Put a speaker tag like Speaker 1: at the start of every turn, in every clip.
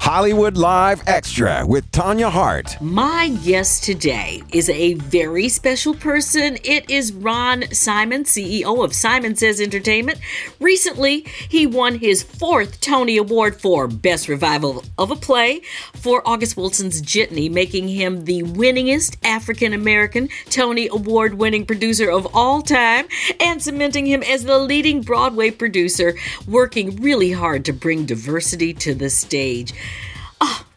Speaker 1: Hollywood Live Extra with Tanya Hart.
Speaker 2: My guest today is a very special person. It is Ron Simons, CEO of Simon Says Entertainment. Recently, he won his fourth Tony Award for Best Revival of a Play for August Wilson's Jitney, making him the winningest African American Tony Award winning producer of all time and cementing him as the leading Broadway producer, working really hard to bring diversity to the stage.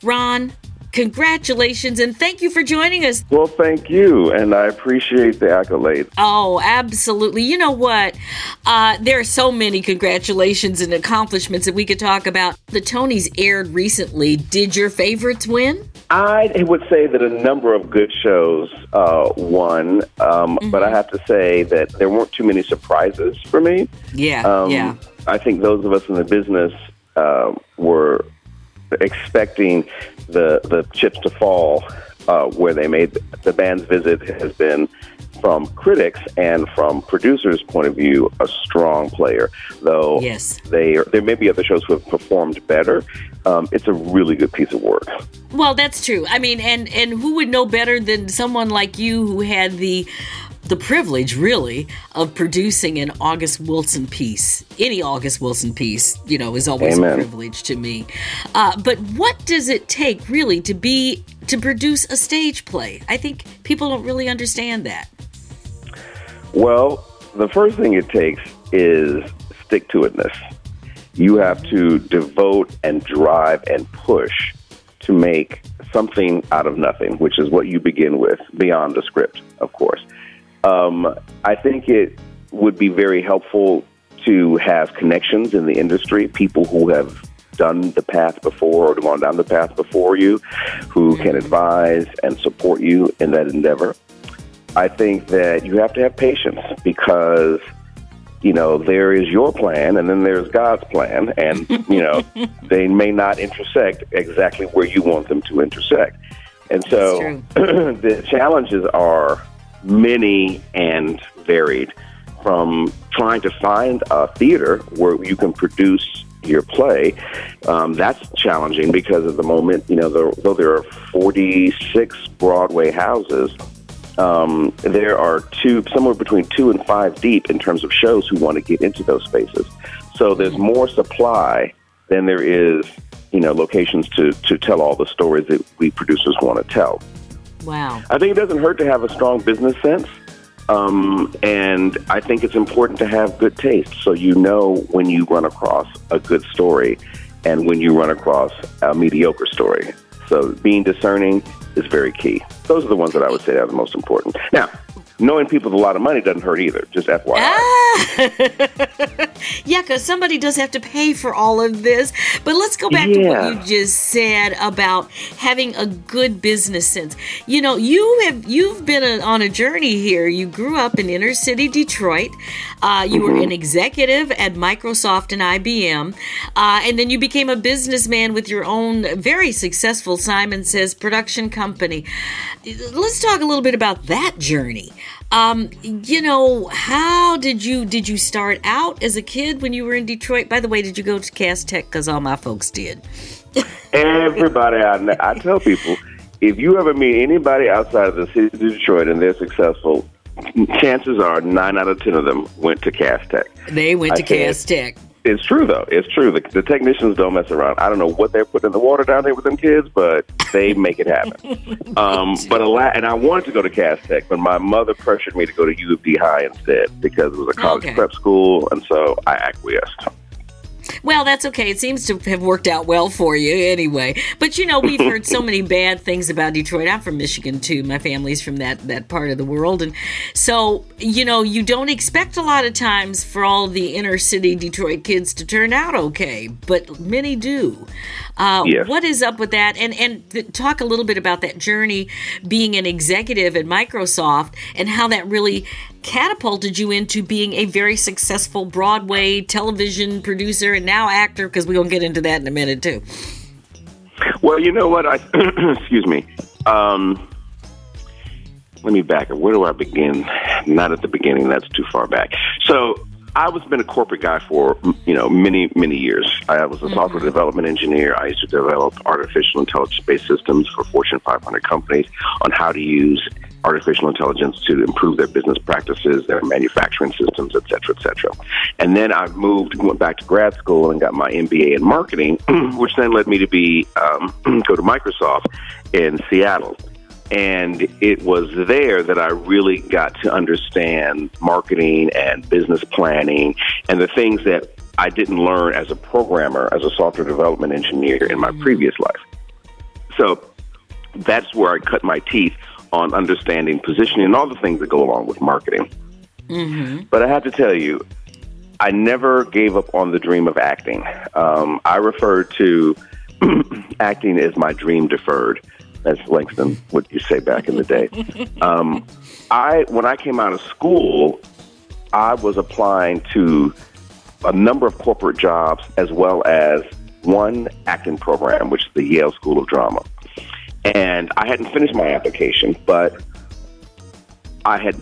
Speaker 2: Ron, congratulations and thank you for joining us.
Speaker 3: Well, thank you, and I appreciate the accolades.
Speaker 2: Oh, absolutely. You know what? Uh, there are so many congratulations and accomplishments that we could talk about. The Tonys aired recently. Did your favorites win?
Speaker 3: I would say that a number of good shows uh, won, um, mm-hmm. but I have to say that there weren't too many surprises for me.
Speaker 2: Yeah, um, yeah.
Speaker 3: I think those of us in the business uh, were expecting the the chips to fall uh, where they made the band's visit has been from critics and from producers' point of view a strong player. Though
Speaker 2: yes,
Speaker 3: they there may be other shows who have performed better. Um, it's a really good piece of work.
Speaker 2: Well, that's true. I mean, and and who would know better than someone like you who had the the privilege, really, of producing an August Wilson piece. Any August Wilson piece, you know, is always Amen. a privilege to me. Uh, but what does it take, really, to be to produce a stage play? I think people don't really understand that.
Speaker 3: Well, the first thing it takes is stick to itness. You have to devote and drive and push to make something out of nothing, which is what you begin with beyond the script, of course. Um, I think it would be very helpful to have connections in the industry, people who have done the path before or gone down the path before you, who can advise and support you in that endeavor. I think that you have to have patience because you know there is your plan and then there's God's plan, and you know they may not intersect exactly where you want them to intersect. And so the challenges are many and varied. From trying to find a theater where you can produce your play, um, that's challenging because at the moment, you know, though, though there are 46 Broadway houses, um, there are two, somewhere between two and five deep in terms of shows who want to get into those spaces. So there's more supply than there is, you know, locations to, to tell all the stories that we producers want to tell.
Speaker 2: Wow.
Speaker 3: I think it doesn't hurt to have a strong business sense. Um, and I think it's important to have good taste so you know when you run across a good story and when you run across a mediocre story. So being discerning is very key. Those are the ones that I would say are the most important. Now, knowing people with a lot of money doesn't hurt either. Just FYI. Ah!
Speaker 2: yeah, because somebody does have to pay for all of this. But let's go back yeah. to what you just said about having a good business sense. You know, you have you've been a, on a journey here. You grew up in inner city Detroit. Uh, you mm-hmm. were an executive at Microsoft and IBM, uh, and then you became a businessman with your own very successful Simon Says production company. Let's talk a little bit about that journey. Um, you know, how did you did you start out as a kid when you were in Detroit? By the way, did you go to Cass Tech? Because all my folks did.
Speaker 3: Everybody, I, I tell people, if you ever meet anybody outside of the city of Detroit and they're successful, chances are nine out of ten of them went to Cass Tech.
Speaker 2: They went to Cass Tech.
Speaker 3: It's true though. It's true. The, the technicians don't mess around. I don't know what they're putting in the water down there with them kids, but they make it happen. Um, but a lot, and I wanted to go to Cass Tech, but my mother pressured me to go to U of D High instead because it was a college
Speaker 2: Okay.
Speaker 3: prep school, and so I acquiesced.
Speaker 2: Well, that's okay. It seems to have worked out well for you anyway. But you know, we've heard so many bad things about Detroit. I'm from Michigan too. My family's from that that part of the world, and so you know, you don't expect a lot of times for all the inner city Detroit kids to turn out okay, but many do. Uh,
Speaker 3: Yes.
Speaker 2: What is up with that? And and th- talk a little bit about that journey being an executive at Microsoft and how that really catapulted you into being a very successful Broadway television producer and now actor. Because we're gonna get into that in a minute too.
Speaker 3: Well, you know what? I excuse me. Um, let me back up. Where do I begin? Not at the beginning. That's too far back. So I was been a corporate guy for you know many many years. I was a software development engineer. I used to develop artificial intelligence based systems for Fortune 500 companies on how to use artificial intelligence to improve their business practices, their manufacturing systems, et cetera, et cetera. And then I moved, went back to grad school and got my MBA in marketing, which then led me to be um, go to Microsoft in Seattle. And it was there that I really got to understand marketing and business planning and the things that I didn't learn as a programmer, as a software development engineer in my previous life. So that's where I cut my teeth on understanding positioning and all the things that go along with marketing. But I have to tell you, I never gave up on the dream of acting. Um, I refer to acting as my dream deferred, as Langston would you say back in the day. Um, I when I came out of school, I was applying to a number of corporate jobs as well as one acting program, which is the Yale School of Drama. And I hadn't finished my application, but I had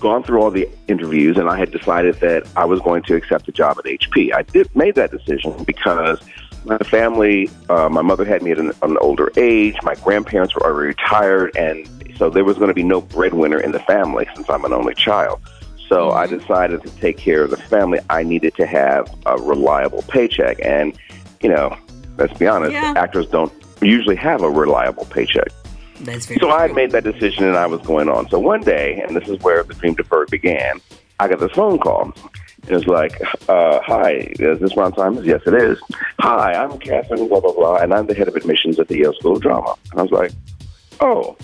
Speaker 3: gone through all the interviews and I had decided that I was going to accept a job at HP. I did made that decision because my family, uh, my mother had me at an, an older age. My grandparents were already retired, and so there was going to be no breadwinner in the family since I'm an only child. So I decided to take care of the family. I needed to have a reliable paycheck, and you know, let's be honest,
Speaker 2: Yeah.
Speaker 3: actors don't usually have a reliable paycheck.
Speaker 2: That's very
Speaker 3: So I had made that decision and I was going on. So one day, and this is where the dream deferred began, I got this phone call. It was like, uh, hi, is this Ron Simons? Yes, it is. Hi, I'm Catherine, blah, blah, blah, and I'm the head of admissions at the Yale School of Drama. And I was like, oh,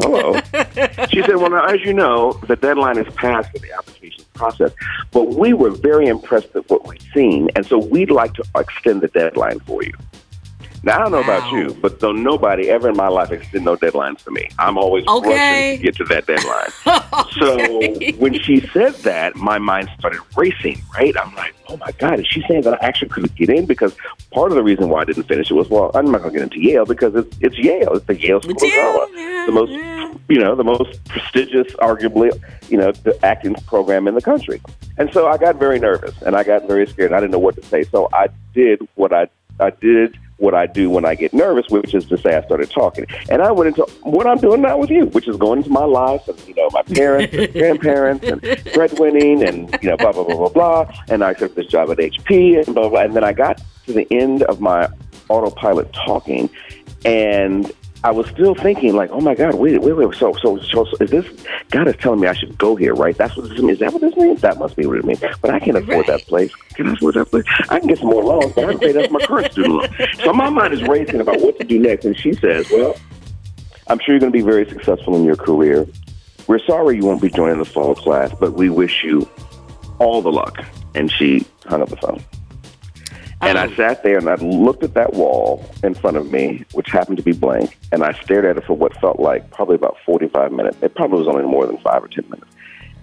Speaker 3: hello. she said, well, now, as you know, the deadline is passed for the application process, but we were very impressed with what we've seen, and so we'd like to extend the deadline for you. Now I don't know about you, but though nobody ever in my life has extended no deadlines for me. I'm always
Speaker 2: Okay.
Speaker 3: rushing to get to that deadline. So when she said that, my mind started racing. Right? I'm like, oh my god, is she saying that I actually couldn't get in? Because part of the reason why I didn't finish it was, well, I'm not going to get into Yale because it's it's Yale. It's the Yale School of Drama,
Speaker 2: yeah,
Speaker 3: the most
Speaker 2: yeah.
Speaker 3: you know the most prestigious, arguably, you know, the acting program in the country. And so I got very nervous and I got very scared. I didn't know what to say. So I did what I I did what I do when I get nervous, which is to say I started talking. And I went into what I'm doing now with you, which is going into my life and, you know, my parents and grandparents and breadwinning and, you know, blah, blah, blah, blah, blah. And I took this job at HP and blah, blah, blah. And then I got to the end of my autopilot talking and I was still thinking, like, oh my God, wait, wait, wait. So, so, so, so is this God is telling me I should go here, right? That's what this means. Is that what this means? That must be what it means. But I can't afford
Speaker 2: Right.
Speaker 3: that place. Can I afford that place? I can get some more loans, but I can pay that for my current student loan. So my mind is racing about what to do next. And she says, well, I'm sure you're going to be very successful in your career. We're sorry you won't be joining the fall class, but we wish you all the luck. And she hung up the phone. And I oh. sat there and I looked at that wall in front of me, which happened to be blank, and I stared at it for what felt like probably about 45 minutes. It probably was only more than five or 10 minutes.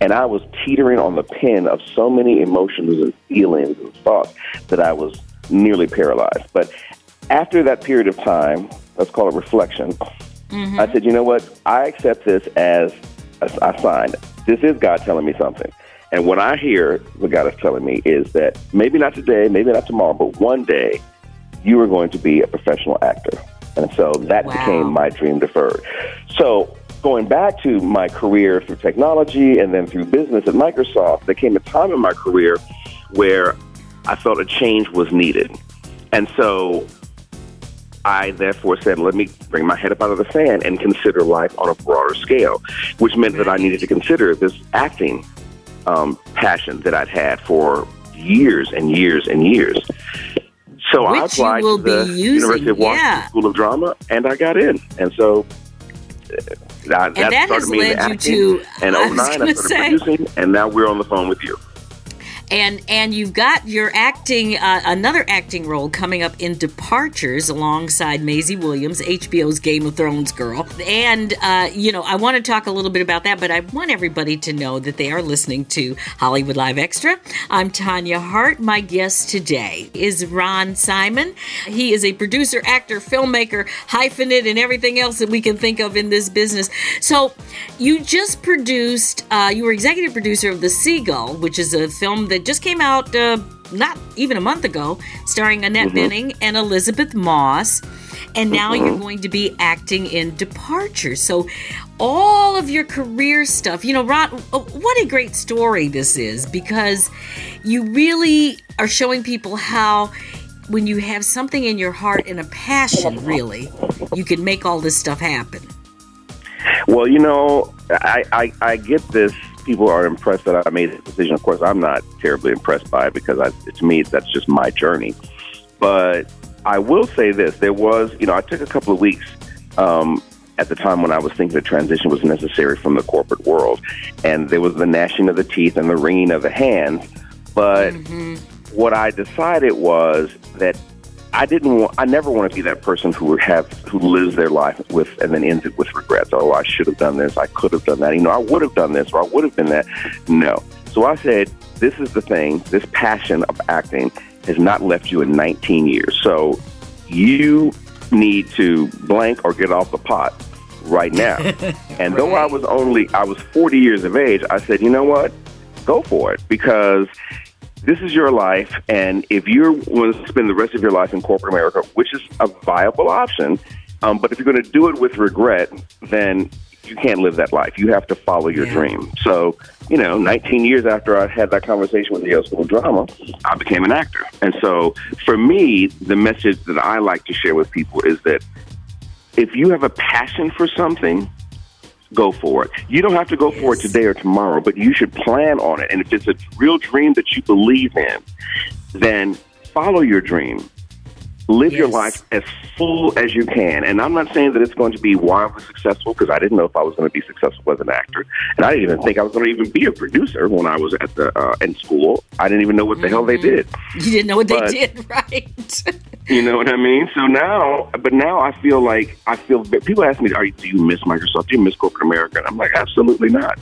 Speaker 3: And I was teetering on the pin of so many emotions and feelings and thoughts that I was nearly paralyzed. But after that period of time, let's call it reflection, mm-hmm. I said, you know what? I accept this as a, a sign. This is God telling me something. And what I hear, what God is telling me, is that maybe not today, maybe not tomorrow, but one day you are going to be a professional actor. And so that
Speaker 2: Wow.
Speaker 3: became my dream deferred. So going back to my career through technology and then through business at Microsoft, there came a time in my career where I felt a change was needed. And so I therefore said, let me bring my head up out of the sand and consider life on a broader scale, which meant that I needed to consider this acting um, passion that I'd had for years and years and years. So
Speaker 2: Which
Speaker 3: I applied to the
Speaker 2: using,
Speaker 3: University of Washington
Speaker 2: yeah.
Speaker 3: School of Drama, and I got in. And so uh, that,
Speaker 2: that
Speaker 3: started me into
Speaker 2: led you
Speaker 3: acting.
Speaker 2: to-
Speaker 3: And
Speaker 2: I
Speaker 3: 09, I
Speaker 2: gonna
Speaker 3: started
Speaker 2: say-
Speaker 3: producing, and now we're on the phone with you.
Speaker 2: And and you've got your acting uh, another acting role coming up in Departures alongside Maisie Williams, HBO's Game of Thrones girl. And uh, you know, I want to talk a little bit about that, but I want everybody to know that they are listening to Hollywood Live Extra. I'm Tanya Hart. My guest today is Ron Simons. He is a producer, actor, filmmaker, hyphenate, and everything else that we can think of in this business. So, you just produced. Uh, you were executive producer of The Seagull, which is a film that just came out uh, not even a month ago, starring Annette Bening and Elisabeth Moss. And now you're going to be acting in Departure. So, all of your career stuff, you know, Ron, uh, what a great story this is because you really are showing people how when you have something in your heart and a passion, really, you can make all this stuff happen.
Speaker 3: Well, you know, I, I, I get this. People are impressed that I made this decision. Of course, I'm not terribly impressed by it because I, to me, that's just my journey. But I will say this: there was, you know, I took a couple of weeks um, at the time when I was thinking the transition was necessary from the corporate world, and there was the gnashing of the teeth and the wringing of the hands. But what I decided was that I didn't want. I never want to be that person who have who lives their life with and then ends it with regrets. Oh, I should have done this. I could have done that. You know, I would have done this or I would have been that. No. So I said, this is the thing. This passion of acting has not left you in 19 years. So you need to blank or get off the pot right now. and though I was only I was 40 years of age, I said, you know what? Go for it because this is your life, and if you're going to spend the rest of your life in corporate America, which is a viable option, um, but if you're going to do it with regret, then you can't live that life. You have to follow your
Speaker 2: Yeah.
Speaker 3: dream. So, you know, 19 years after I had that conversation with the Yale School of Drama, I became an actor. And so, for me, the message that I like to share with people is that if you have a passion for something, go for it. You don't have to go for it today or tomorrow, but you should plan on it. And if it's a real dream that you believe in, then follow your dream. Live your life as full as you can. And I'm not saying that it's going to be wildly successful because I didn't know if I was going to be successful as an actor. And I didn't even think I was going to even be a producer when I was at the uh, in school. I didn't even know what the hell they did.
Speaker 2: You didn't know what they did, right?
Speaker 3: You know what I mean? So now, but now I feel like I feel. People ask me, "Are you, do you miss Microsoft? Do you miss corporate America?" And I'm like, absolutely not.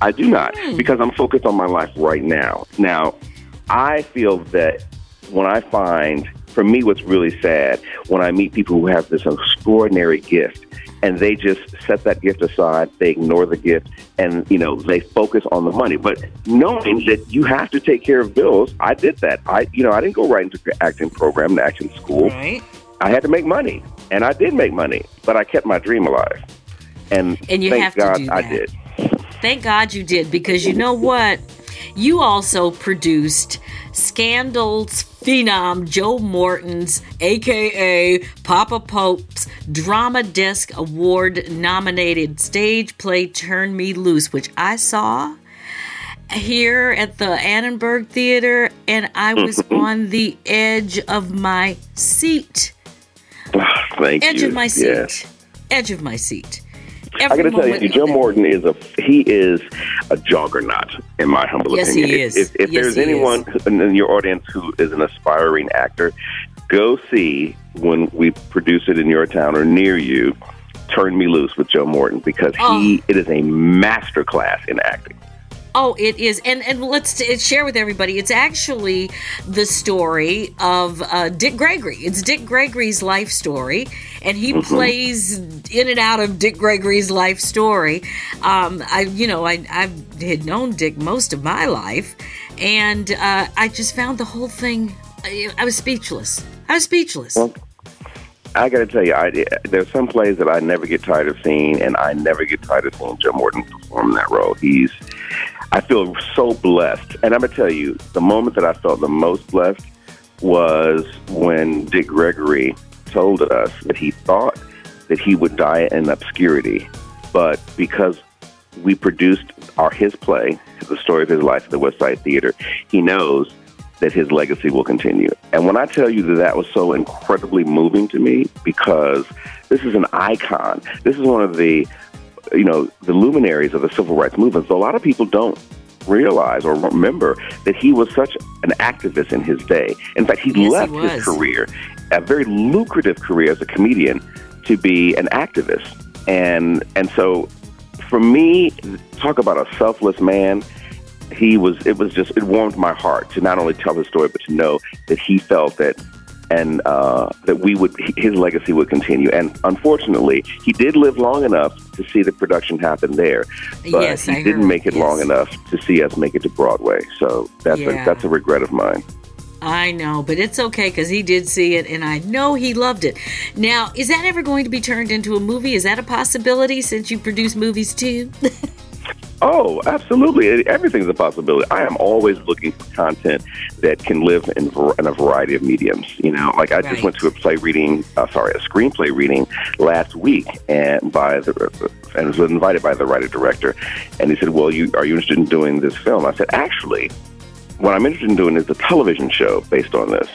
Speaker 3: I do not hmm. because I'm focused on my life right now. Now, I feel that when I find, for me, what's really sad when I meet people who have this extraordinary gift and they just set that gift aside, they ignore the gift, and you know they focus on the money. But knowing that you have to take care of bills, I did that. I, you know, I didn't go right into the acting program, the acting school.
Speaker 2: right.
Speaker 3: I had to make money, and I did make money, but I kept my dream alive. And,
Speaker 2: And you
Speaker 3: thank
Speaker 2: have to
Speaker 3: God
Speaker 2: do
Speaker 3: I did.
Speaker 2: Thank God you did because you know what? You also produced Scandal's phenom Joe Morton's, aka Papa Pope's, Drama Desk Award nominated stage play Turn Me Loose, which I saw here at the Annenberg Theater, and I was mm-hmm. on the edge of my seat.
Speaker 3: Ah, thank
Speaker 2: Edge
Speaker 3: you.
Speaker 2: of my seat.
Speaker 3: Yes.
Speaker 2: Edge of my seat.
Speaker 3: I got to tell you, Joe Morton is a he is a juggernaut in my humble
Speaker 2: Yes,
Speaker 3: opinion.
Speaker 2: he
Speaker 3: If-
Speaker 2: is.
Speaker 3: If, if
Speaker 2: Yes,
Speaker 3: there's anyone in in your audience who is an aspiring actor, go see when we produce it in your town or near you. Turn Me Loose with Joe Morton because he it is a master class in acting.
Speaker 2: Oh, it is, and and let's t- share with everybody. It's actually the story of uh, Dick Gregory. It's Dick Gregory's life story, and he plays in and out of Dick Gregory's life story. Um, I, you know, I I had known Dick most of my life, and uh, I just found the whole thing. I, I was speechless. I was speechless.
Speaker 3: Well, I got to tell you, I, there's some plays that I never get tired of seeing, and I never get tired of seeing Joe Morton perform that role. He's, I feel so blessed, and I'm gonna tell you, the moment that I felt the most blessed was when Dick Gregory told us that he thought that he would die in obscurity, but because we produced our his play, the story of his life at the West Side Theater, he knows that his legacy will continue. And when I tell you that that was so incredibly moving to me, because this is an icon. This is one of the, you know, the luminaries of the civil rights movement. So a lot of people don't realize or remember that he was such an activist in his day. In fact, he
Speaker 2: Yes,
Speaker 3: left
Speaker 2: was.
Speaker 3: his career, a very lucrative career as a comedian, to be an activist. And and so for me, talk about a selfless man. He was. It was just. It warmed my heart to not only tell his story, but to know that he felt that, and uh, that we would. His legacy would continue. And unfortunately, he did live long enough to see the production happen there, but
Speaker 2: Yes,
Speaker 3: he
Speaker 2: I
Speaker 3: didn't
Speaker 2: heard,
Speaker 3: make it long enough to see us make it to Broadway. So that's
Speaker 2: Yeah.
Speaker 3: a that's a regret of mine.
Speaker 2: I know, but it's okay because he did see it and I know he loved it. Now, is that ever going to be turned into a movie? Is that a possibility since you produce movies too?
Speaker 3: Oh, absolutely. Everything's a possibility. I am always looking for content that can live in, in a variety of mediums. You know, like I
Speaker 2: Right.
Speaker 3: just went to a play reading, uh, sorry, a screenplay reading last week, and by the and was invited by the writer director, and he said, "Well, you are you interested in doing this film?" I said, "Actually, what I'm interested in doing is a television show based on this."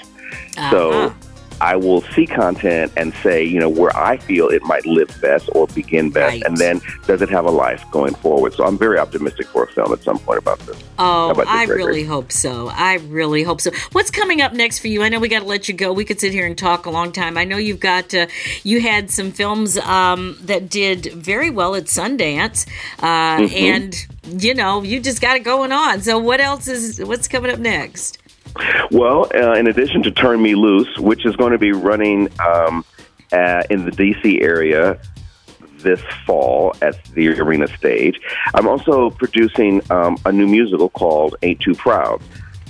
Speaker 2: Uh-huh.
Speaker 3: So I will see content and say, you know, where I feel it might live best or begin best,
Speaker 2: Right.
Speaker 3: and then does it have a life going forward? So I'm very optimistic for a film at some point about this.
Speaker 2: Oh,
Speaker 3: about you,
Speaker 2: I
Speaker 3: Gregory?
Speaker 2: really hope so. I really hope so. What's coming up next for you? I know we got to let you go. We could sit here and talk a long time. I know you've got uh, you had some films um, that did very well at Sundance, uh,
Speaker 3: Mm-hmm.
Speaker 2: and you know you just got it going on. So what else is what's coming up next?
Speaker 3: Well, uh, in addition to Turn Me Loose, which is going to be running um, uh, in the D.C. area this fall at the arena stage, I'm also producing um, a new musical called Ain't Too Proud.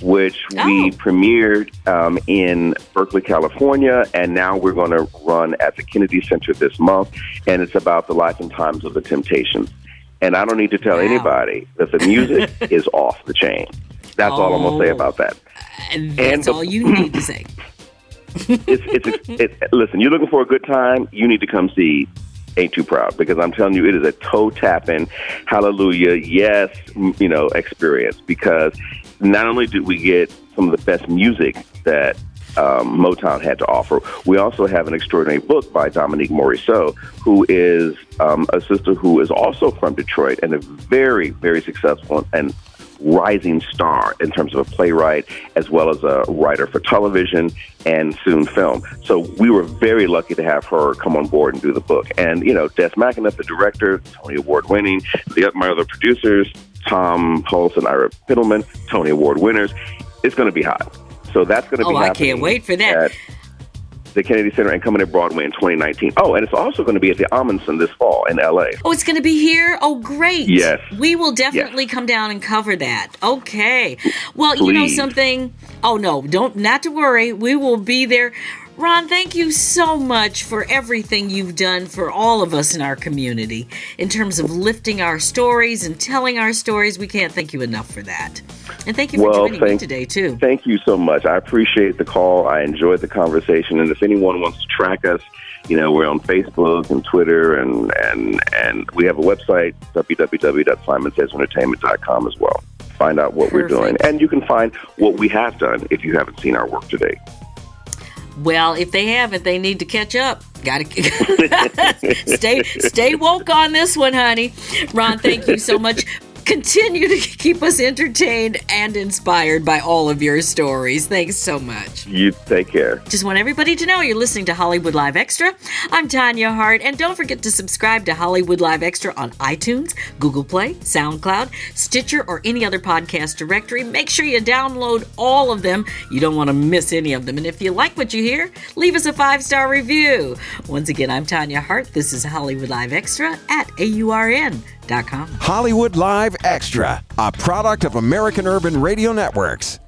Speaker 3: Which we
Speaker 2: Oh.
Speaker 3: premiered um, in Berkeley, California, and now we're going to run at the Kennedy Center this month. And it's about the life and times of the Temptations. And I don't need to tell
Speaker 2: Wow.
Speaker 3: anybody that the music is off the chain. That's all I'm going to say
Speaker 2: Oh.
Speaker 3: about that
Speaker 2: And that's
Speaker 3: And the-
Speaker 2: all you need to say.
Speaker 3: it's it's it, listen. You're looking for a good time. You need to come see. Ain't too proud because I'm telling you, it is a toe tapping, hallelujah, yes, you know, experience. Because not only do we get some of the best music that um, Motown had to offer, we also have an extraordinary book by Dominique Morisseau, who is um, a sister who is also from Detroit and a very, very successful and rising star in terms of a playwright as well as a writer for television and soon film. So we were very lucky to have her come on board and do the book. And, you know, Des McAnuff, the director, Tony Award winning, the my other producers, Tom Hulce and Ira Pittelman, Tony Award winners. It's going to be hot. So that's going to
Speaker 2: Oh,
Speaker 3: be
Speaker 2: Oh,
Speaker 3: I
Speaker 2: can't wait for that.
Speaker 3: At the Kennedy Center and coming to Broadway in 2019. Oh, and it's also going to be at the Ahmanson this fall in LA.
Speaker 2: Oh, it's going to be here? Oh, great.
Speaker 3: Yes.
Speaker 2: We will definitely come down and cover that. Okay. Well, you know something? Oh, no, don't, not to worry. We will be there. Ron, thank you so much for everything you've done for all of us in our community in terms of lifting our stories and telling our stories. We can't thank you enough for that. And thank you for
Speaker 3: Well,
Speaker 2: joining me today, too.
Speaker 3: Thank you so much. I appreciate the call. I enjoyed the conversation. And if anyone wants to track us, you know, we're on Facebook and Twitter, and and and we have a website www.simonsayesentertainment.com as well. Find out what we're doing, and you can find what we have done if you haven't seen our work today.
Speaker 2: Well, if they haven't, they need to catch up. Got to stay stay woke on this one, honey. Ron, thank you so much. Continue to keep us entertained and inspired by all of your stories. Thanks so much.
Speaker 3: You take care.
Speaker 2: Just want everybody to know you're listening to Hollywood Live Extra. I'm Tanya Hart, and don't forget to subscribe to Hollywood Live Extra on iTunes, Google Play, SoundCloud, Stitcher, or any other podcast directory. Make sure you download all of them. You don't want to miss any of them. And if you like what you hear, leave us a five star review. Once again, I'm Tanya Hart. This is Hollywood Live Extra at
Speaker 1: Hollywood Live Extra, a product of American Urban Radio Networks.